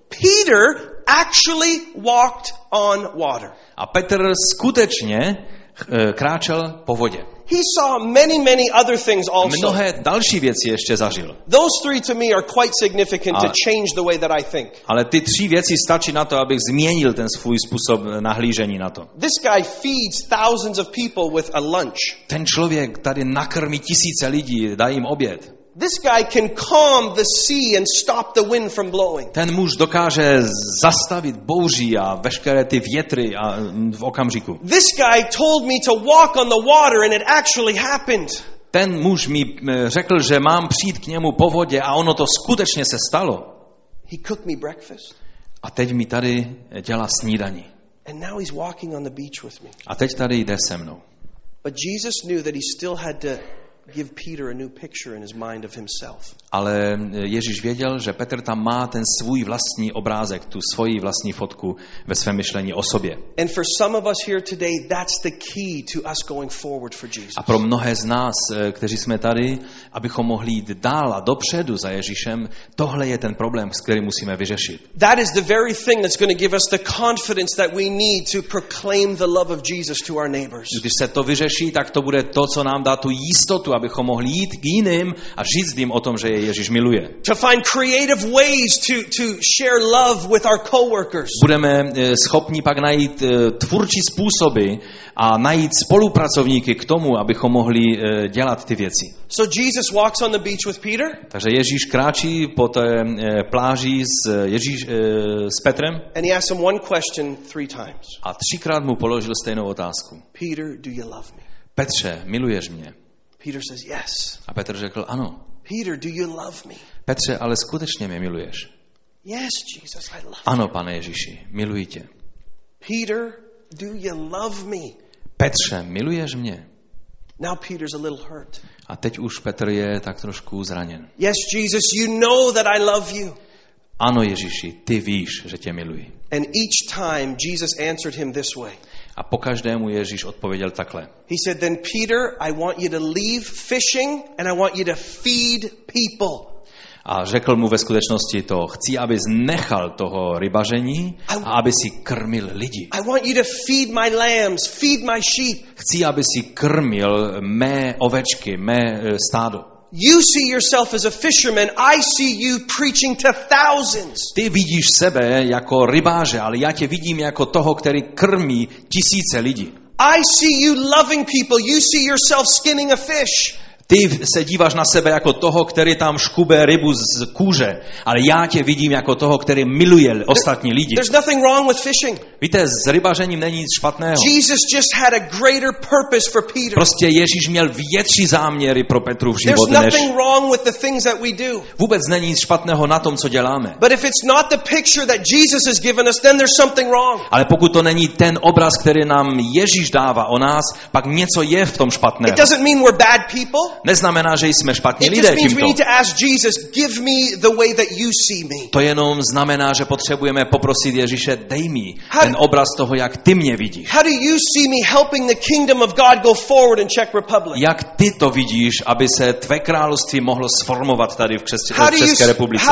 Peter actually walked on water. A Petr skutečně eh, kráčel po vodě. He saw many, many other things also. Mnohé další věci ještě zažil. Those three to me are quite significant to Ah. change the way that I think. Ale ty tři věci stačí na to, abych změnil ten svůj způsob nahlížení na to. This guy feeds thousands of people with a lunch. Ten člověk tady nakrmí tisíce lidí, dá jim oběd. This guy can calm the sea and stop the wind from blowing. Ten muž dokáže zastavit bouří a veškeré ty větry a mm, v okamžiku. This guy told me to walk on the water and it actually happened. Ten muž mi mm, řekl, že mám přijít k němu po vodě a ono to skutečně se stalo. He cooked me breakfast A teď mi tady dělá snídaní. and now he's walking on the beach with me. A teď tady jde se mnou. But Jesus knew that he still had to give Peter a new picture in his mind of himself. Ale Ježíš věděl, že Petr tam má ten svůj vlastní obrázek, tu svoji vlastní fotku ve svém myšlení o sobě. A pro mnohé z nás, eh, kteří jsme tady, abychom mohli jít dál a dopředu za Ježíšem, tohle je ten problém, s kterým musíme vyřešit. That is the very thing that's going to give us the confidence that we need to proclaim the love of Jesus to our neighbors. Když se to vyřeší, tak to bude to, co nám dá tu jistotu, abychom mohli jít k jiným a říct jim o tom, že je Ježíš miluje. To find creative ways to, to share love with our coworkers. Budeme eh, schopni pak najít eh, tvůrčí způsoby a najít spolupracovníky k tomu, abychom mohli eh, dělat ty věci. So Jesus walks on the beach with Peter, Takže Ježíš kráčí po té pláži s, Ježíš, s Petrem and he asks him one question three times a třikrát mu položil stejnou otázku. Peter, do you love me? Petře, miluješ mě? Peter says, Yes. A Petr řekl, ano. Peter, do you love me? Petře, ale skutečně mě miluješ? Yes, Jesus, I love you. Ano, pane Ježíši, miluji tě. Peter, do you love me? Petře, miluješ mě? Now Peter's a little hurt. A teď už Petr je tak trošku zraněn. Yes, Jesus, you know that I love you. Ano, Ježíši, ty víš, že tě miluji. And each time Jesus answered him this way. A po každému Ježíš odpověděl takhle. He said, Then Peter, I want you to leave fishing and I want you to feed people. A řekl mu ve skutečnosti to, chci, abys nechal toho rybaření a aby si krmil lidi. I want you to feed my lambs, feed my sheep. Chci, aby si krmil mé ovečky, mé eh, stádo. You see yourself as a fisherman. I see you preaching to thousands. Ty vidíš sebe jako rybáře, ale já tě vidím jako toho, který krmí tisíce lidí. I see you loving people. You see yourself skinning a fish. Ty se díváš na sebe jako toho, který tam škube rybu z kůže, ale já tě vidím jako toho, který miluje ostatní lidi. There's nothing wrong with fishing. Víte, s rybařením není nic špatného. Jesus just had a greater purpose for Peter. Prostě Ježíš měl větší záměry pro Petru v There's život, než nothing wrong with the things that we do. vůbec není nic špatného na tom, co děláme. But if it's not the picture that Jesus has given us, then there's something wrong. Ale pokud to není ten obraz, který nám Ježíš dává o nás, pak něco je v tom špatného. It doesn't mean we're bad people. Neznamená, že jsme špatní lidé tímto. to jenom znamená, že potřebujeme poprosit Ježíše, dej mi ten obraz toho, jak ty mě vidíš. Jak ty to vidíš, aby se tvé království mohlo sformovat tady v, you, České republice?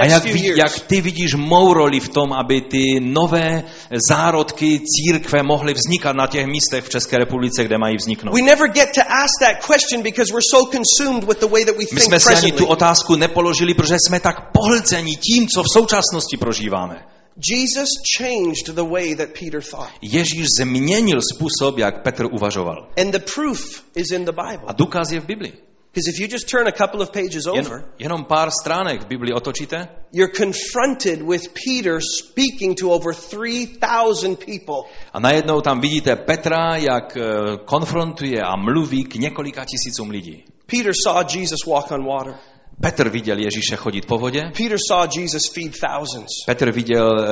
A jak, jak ty vidíš mou roli v tom, aby ty nové zárodky církve mohly vznikat na těch místech v České republice, kde mají vzniknout? We never get to ask that question because we're so consumed with the way that we My think jsme si ani tu otázku nepoložili, protože jsme tak pohlceni tím, co v současnosti prožíváme. Jesus changed the way that Peter thought. Ježíš změnil způsob, jak Petr uvažoval. And the proof is in the Bible. A důkaz je v Biblii. Because if you just turn a couple of pages Jen, over, jenom pár stránek v Biblii otočíte you're confronted with Peter speaking to over 3,000 people. a najednou tam vidíte Petra, jak eh, konfrontuje a mluví k několika tisícům lidí. Peter saw Jesus walk on water. Petr viděl Ježíše chodit po vodě, Peter saw Jesus feed thousands. Petr viděl eh,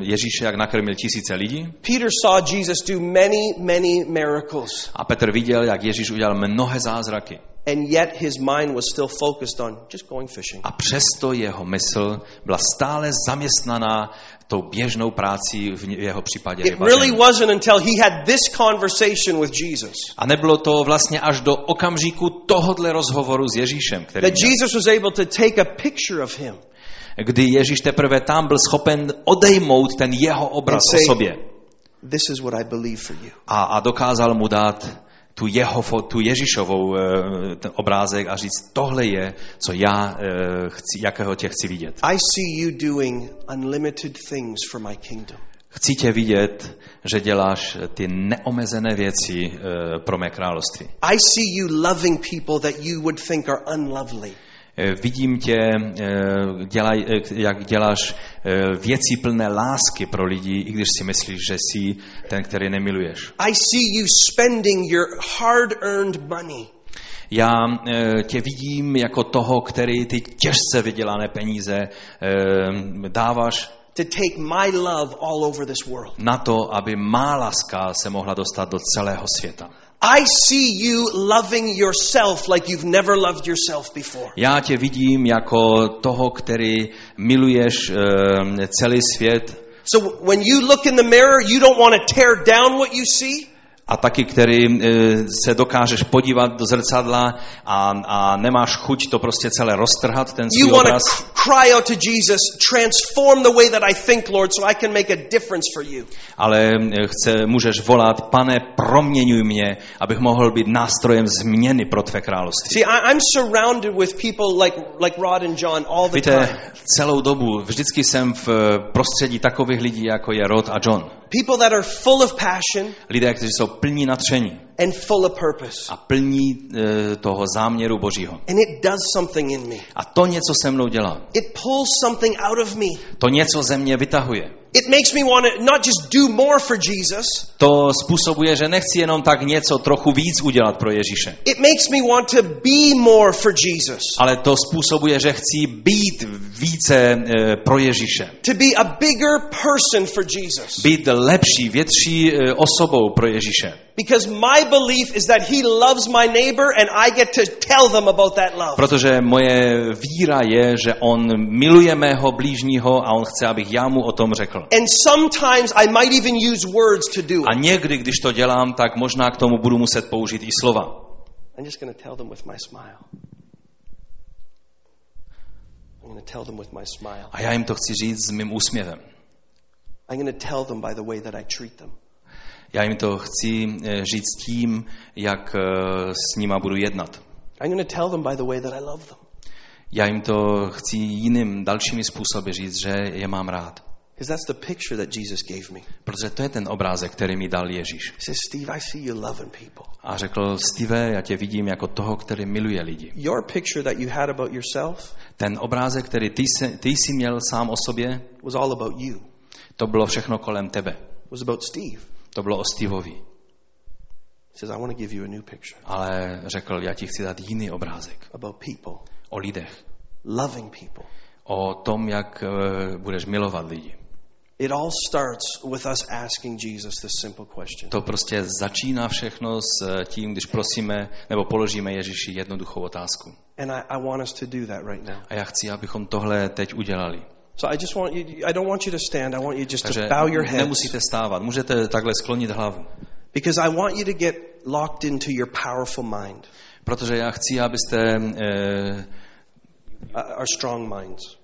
Ježíše, jak nakrmil tisíce lidí Peter saw Jesus do many, many miracles. a Petr viděl, jak Ježíš udělal mnohé zázraky. And yet his mind was still focused on just going fishing. A přesto jeho mysl byla stále zaměstnaná tou běžnou prácí v jeho případě It rybaření. really wasn't until he had this conversation with Jesus A nebylo to vlastně až do okamžiku tohodle rozhovoru s Ježíšem, který that měl, Jesus was able to take a picture of him kdy Ježíš teprve tam byl schopen odejmout ten jeho obraz And say- o sobě This is what I believe for you. a, a dokázal mu dát tu, jeho, tu Ježíšovou eh, ten obrázek a říct, tohle je, co já eh, chci, jakého tě chci vidět. I see you doing unlimited things for my kingdom. Chci tě vidět, že děláš ty neomezené věci eh, pro mé království. I see you loving people that you would think are unlovely. Eh, Vidím tě, eh, dělaj, eh, jak děláš věci plné lásky pro lidi, i když si myslíš, že jsi ten, který nemiluješ. I see you spending your hard-earned money Já tě vidím jako toho, který ty těžce vydělané peníze dáváš to take my love all over this world. na to, aby má láska se mohla dostat do celého světa. I see you loving yourself like you've never loved yourself before. Já tě vidím jako toho, který miluješ eh, celý svět So when you look in the mirror, you don't want to tear down what you see. A taky, který eh, se dokážeš podívat do zrcadla a, a nemáš chuť to prostě celé roztrhat, ten You svůj to obraz, cry out to Jesus, transform the way that I think, Lord, so I can make a difference for you. ale eh, chce, můžeš volat, pane, proměňuj mě, abych mohl být nástrojem změny pro tvé království. See, I, I'm surrounded with people like, like Rod and John all the time. Víte, celou dobu vždycky jsem v eh, prostředí takových lidí, jako je Rod a John. People that are full of passion Lidé, kteří jsou plní nadšení and full of purpose. a plní e, toho záměru Božího. And it does something in me. A to něco se mnou dělá. It pulls something out of me. To něco ze mě vytahuje. It makes me want to not just do more for Jesus, To způsobuje, že nechci jenom tak něco trochu víc udělat pro Ježíše. it makes me want to be more for Jesus. Ale to způsobuje, že chci být více e, pro Ježíše. To be a bigger person for Jesus. Být lepší, větší e, osobou pro Ježíše. Because my belief is that he loves my neighbor and I get to tell them about that love. Protože moje víra je, že on miluje mého blížního a on chce, abych já mu o tom řekl. And sometimes I might even use words to do A it. někdy, když to dělám, tak možná k tomu budu muset použít i slova. I'm just going to tell them with my smile. I'm going to tell them with my smile. A já jim to chci říct s mým úsměvem. I'm going to tell them by the way that I treat them. Já jim to chci eh, říct tím, jak eh, s nima budu jednat. I'm going to tell them by the way that I love them. Já jim to chci jiným dalšími způsoby říct, že je mám rád. That's the picture that Jesus gave me. Protože to je ten obrázek, který mi dal Ježíš. He says, Steve, I see you loving people. A řekl, Steve, já tě vidím jako toho, který miluje lidi. Your picture that you had about yourself Ten obrázek, který ty, se, ty jsi měl sám o sobě, was all about you. to bylo všechno kolem tebe. Was about Steve. To bylo o Steveovi. Ale řekl, já ti chci dát jiný obrázek. about people, O lidech. loving people. O tom, jak eh, budeš milovat lidi. It all starts with us asking Jesus this simple question. To prostě začíná všechno s eh, tím, když prosíme nebo položíme Ježíši jednoduchou otázku. And I, I want us to do that right now. A já chci, abychom tohle teď udělali. So I just want you, I don't want you to stand. I want you just to Takže bow your heads. nemusíte stávat, můžete takhle sklonit hlavu. Because I want you to get locked into your powerful mind, Protože já chci, abyste eh, uh, our strong minds.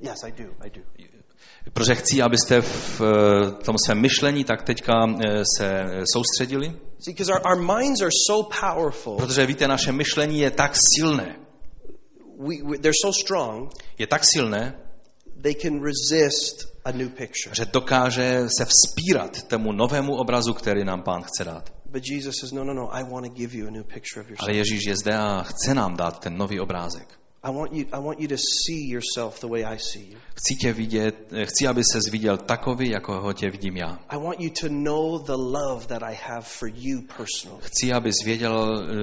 Yes, I do. I do. protože chci, abyste v eh, tom svém myšlení tak teďka eh, se soustředili. See, because our, our minds are so powerful. Protože víte, naše myšlení je tak silné. We, we, they're so strong, Je tak silné, they can resist a new picture. že dokáže se vzpírat tomu novému obrazu, který nám pán chce dát. But Jesus says, no, no, no, I want to give you a new picture of yourself. Ale Ježíš je zde a chce nám dát ten nový obrázek. I want you, I want you to see yourself the way I see you. Chci tě vidět, chci, aby se viděl takový, jako ho tě vidím já. I want you to know the love that I have for you personally. Chci, abys věděl, eh,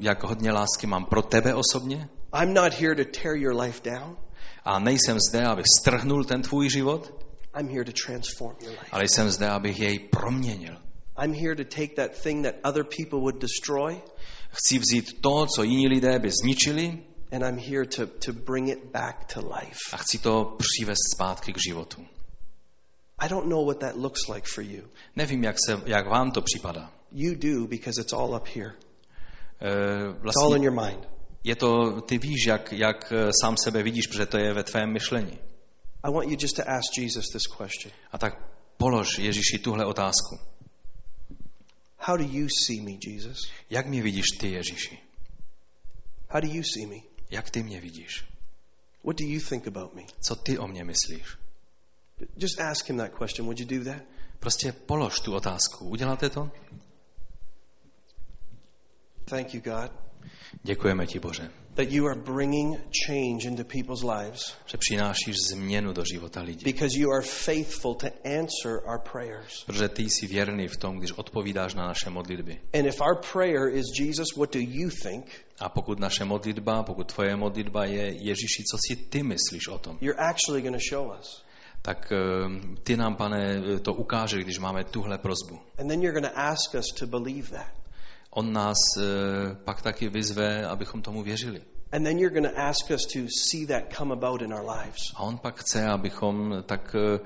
jak hodně lásky mám pro tebe osobně. I'm not here to tear your life down. A nejsem zde, abych strhnul ten tvůj život, I'm here to transform your life. ale jsem zde, abych jej proměnil. I'm here to take that thing that other people would destroy Chci vzít to, co jiní lidé by zničili and I'm here to, to bring it back to life. a chci to přivést zpátky k životu. I don't know what that looks like for you. Nevím, jak, se, jak vám to připadá. You do because it's all up here. E, It's all in vlastně your mind. Je to, ty víš, jak, jak eh, sám sebe vidíš, protože to je ve tvém myšlení. I want you just to ask Jesus this question. A tak polož Ježíši tuhle otázku. How do you see me, Jesus? Jak mě vidíš ty, Ježíši? How do you see me? Jak ty mě vidíš? What do you think about me? Co ty o mě myslíš? Just ask him that question. Would you do that? Prostě polož tu otázku. Uděláte to? Thank you, God, Děkujeme ti, Bože, that you are bringing change into people's lives že přinášíš změnu do života lidí. because you are faithful to answer our prayers. Protože ty jsi věrný v tom, když odpovídáš na naše modlitby. And if our prayer is, Jesus, what do you think? A pokud naše modlitba, pokud tvoje modlitba je Ježíši, co si ty myslíš o tom, You're actually going to show us. tak eh, ty nám, pane, to ukáže, když máme tuhle prozbu. On nás eh, pak taky vyzve, abychom tomu věřili. And then you're going to ask us to see that come about in our lives. A on pak chce, abychom tak eh,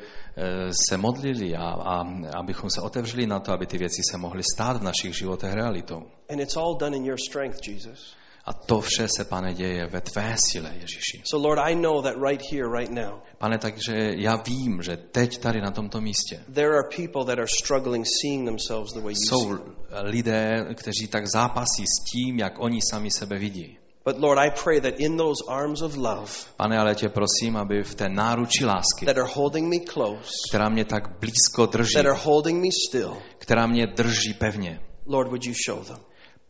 se modlili a, a abychom se otevřeli na to, aby ty věci se mohly stát v našich životech realitou. And it's all done in your strength, Jesus. A to vše se, pane, děje ve tvé síle, Ježíši. So, Lord, I know that right here, right now, Pane, takže já vím, že teď tady na tomto místě there are people that are struggling seeing themselves the way you jsou lidé, kteří tak zápasí s tím, jak oni sami sebe vidí. But, Lord, I pray that in those arms of love Pane, ale tě prosím, aby v té náruči lásky, that are holding me close, která mě tak blízko drží, that are holding me still, která mě drží pevně, Lord, would you show them?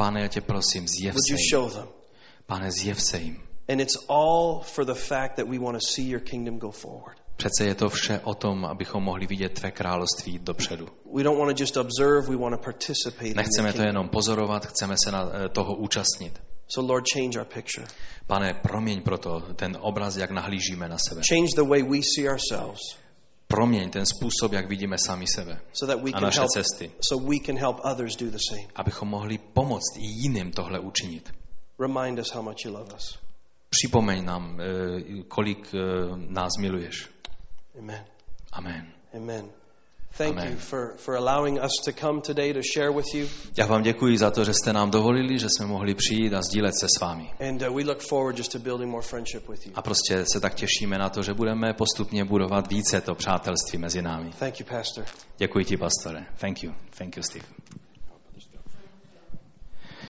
Pane, já tě prosím, zjev Would se you jim. show them? Pane, zjev se jim. And it's all for the fact that we want to see your kingdom go forward. Přece je to vše o tom, abychom mohli vidět tvé království jít dopředu. We don't want to just observe, we want to participate Nechceme to jenom pozorovat, chceme se na eh, toho účastnit. So, Lord, change our picture. Pane, proměň proto ten obraz, jak nahlížíme na sebe. Change the way we see ourselves Proměň ten způsob, jak vidíme sami sebe so that we a naše help cesty, so we can help others do the same. abychom mohli pomoct i jiným tohle učinit. Remind us how much you love us. Připomeň nám, eh, kolik eh, nás miluješ. Amen. Amen. Amen. Thank Amen. you for, for allowing us to come today to share with you. Já vám děkuji za to, že jste nám dovolili, že jsme mohli přijít a sdílet se s vámi. And uh, we look forward just to building more friendship with you. A prostě se tak těšíme na to, že budeme postupně budovat více to přátelství mezi námi. Thank you, Pastor. Děkuji ti, pastore. Thank you. Thank you, Steve.